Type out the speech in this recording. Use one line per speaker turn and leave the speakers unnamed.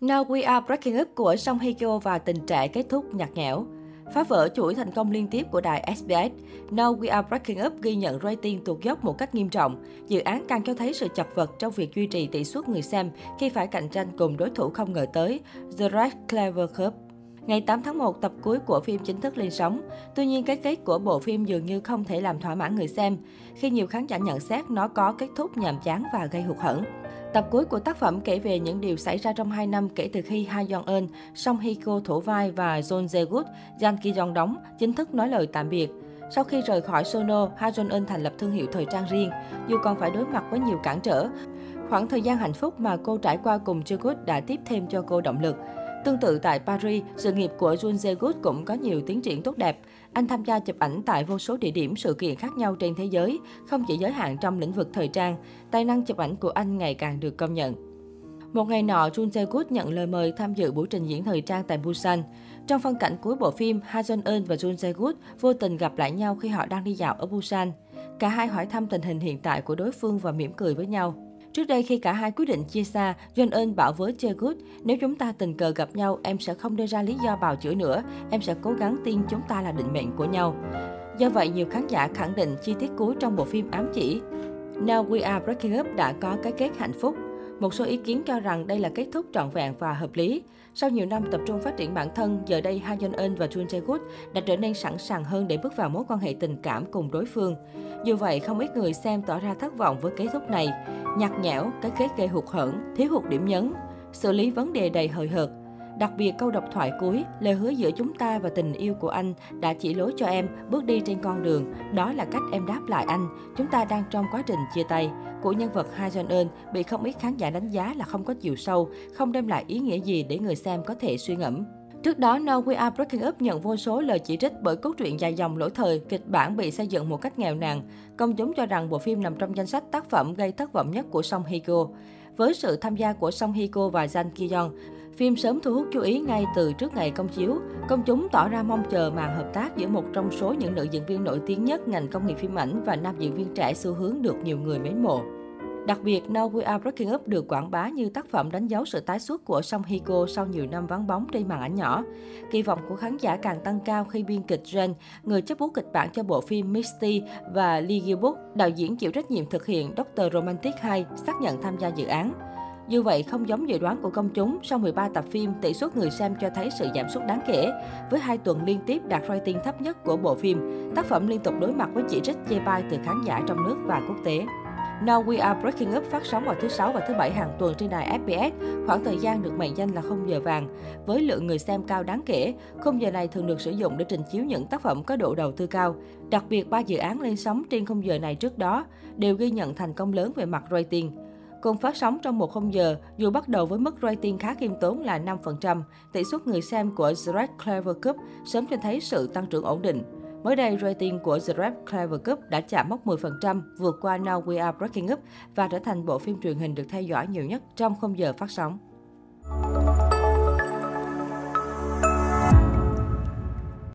Now We Are Breaking Up của Song Hye Kyo và tình trạng kết thúc nhạt nhẽo. Phá vỡ chuỗi thành công liên tiếp của đài SBS, Now We Are Breaking Up ghi nhận rating tụt dốc một cách nghiêm trọng. Dự án càng cho thấy sự chật vật trong việc duy trì tỷ suất người xem khi phải cạnh tranh cùng đối thủ không ngờ tới, The Red Clever Cup. Ngày 8 tháng 1, tập cuối của phim chính thức lên sóng. Tuy nhiên, cái kết của bộ phim dường như không thể làm thỏa mãn người xem, khi nhiều khán giả nhận xét nó có kết thúc nhàm chán và gây hụt hẫng. Tập cuối của tác phẩm kể về những điều xảy ra trong 2 năm kể từ khi Ha Jong Eun, Song Hye Kyo thủ vai và John Jae Good, Jan Ki Jong đóng, chính thức nói lời tạm biệt. Sau khi rời khỏi Sono, Ha Jong Eun thành lập thương hiệu thời trang riêng, dù còn phải đối mặt với nhiều cản trở. Khoảng thời gian hạnh phúc mà cô trải qua cùng Jae Good đã tiếp thêm cho cô động lực. Tương tự tại Paris, sự nghiệp của Jun Jae-good cũng có nhiều tiến triển tốt đẹp. Anh tham gia chụp ảnh tại vô số địa điểm sự kiện khác nhau trên thế giới, không chỉ giới hạn trong lĩnh vực thời trang. Tài năng chụp ảnh của anh ngày càng được công nhận. Một ngày nọ, Jun Jae-gut nhận lời mời tham dự buổi trình diễn thời trang tại Busan. Trong phân cảnh cuối bộ phim, Ha Jong Eun và Jun Jae-gut vô tình gặp lại nhau khi họ đang đi dạo ở Busan. Cả hai hỏi thăm tình hình hiện tại của đối phương và mỉm cười với nhau. Trước đây khi cả hai quyết định chia xa, John Eun bảo với Jae nếu chúng ta tình cờ gặp nhau, em sẽ không đưa ra lý do bào chữa nữa, em sẽ cố gắng tin chúng ta là định mệnh của nhau. Do vậy, nhiều khán giả khẳng định chi tiết cuối trong bộ phim ám chỉ. Now We Are Breaking Up đã có cái kết hạnh phúc. Một số ý kiến cho rằng đây là kết thúc trọn vẹn và hợp lý. Sau nhiều năm tập trung phát triển bản thân, giờ đây Ha Jong Eun và Jun Jae Good đã trở nên sẵn sàng hơn để bước vào mối quan hệ tình cảm cùng đối phương. Dù vậy, không ít người xem tỏ ra thất vọng với kết thúc này. Nhạt nhẽo, cái kết gây hụt hẫng, thiếu hụt điểm nhấn, xử lý vấn đề đầy hời hợt. Đặc biệt câu độc thoại cuối, lời hứa giữa chúng ta và tình yêu của anh đã chỉ lối cho em bước đi trên con đường. Đó là cách em đáp lại anh. Chúng ta đang trong quá trình chia tay. Của nhân vật Ha Jong Eun bị không ít khán giả đánh giá là không có chiều sâu, không đem lại ý nghĩa gì để người xem có thể suy ngẫm. Trước đó, No We Are Breaking Up nhận vô số lời chỉ trích bởi cốt truyện dài dòng lỗi thời, kịch bản bị xây dựng một cách nghèo nàn. Công chúng cho rằng bộ phim nằm trong danh sách tác phẩm gây thất vọng nhất của Song Hye Kyo. Với sự tham gia của Song Hye Kyo và Jang Ki Young, phim sớm thu hút chú ý ngay từ trước ngày công chiếu. Công chúng tỏ ra mong chờ màn hợp tác giữa một trong số những nữ diễn viên nổi tiếng nhất ngành công nghiệp phim ảnh và nam diễn viên trẻ xu hướng được nhiều người mến mộ. Đặc biệt, Now We Are Breaking Up được quảng bá như tác phẩm đánh dấu sự tái xuất của Song Hye Kyo sau nhiều năm vắng bóng trên màn ảnh nhỏ. Kỳ vọng của khán giả càng tăng cao khi biên kịch Jen, người chấp bút kịch bản cho bộ phim Misty và Lee Gil-book, đạo diễn chịu trách nhiệm thực hiện Dr. Romantic 2, xác nhận tham gia dự án. Dù vậy, không giống dự đoán của công chúng, sau 13 tập phim, tỷ suất người xem cho thấy sự giảm sút đáng kể. Với hai tuần liên tiếp đạt rating thấp nhất của bộ phim, tác phẩm liên tục đối mặt với chỉ trích chê bai từ khán giả trong nước và quốc tế. Now We Are Breaking Up phát sóng vào thứ Sáu và thứ Bảy hàng tuần trên đài SBS, khoảng thời gian được mệnh danh là khung giờ vàng. Với lượng người xem cao đáng kể, khung giờ này thường được sử dụng để trình chiếu những tác phẩm có độ đầu tư cao. Đặc biệt, ba dự án lên sóng trên khung giờ này trước đó đều ghi nhận thành công lớn về mặt rating. Cùng phát sóng trong một khung giờ, dù bắt đầu với mức rating khá khiêm tốn là 5%, tỷ suất người xem của The Red Clever Cup sớm cho thấy sự tăng trưởng ổn định. Mới đây, rating của The Red Clever Cup đã chạm mốc 10%, vượt qua Now We Are Breaking Up và trở thành bộ phim truyền hình được theo dõi nhiều nhất trong khung giờ phát sóng.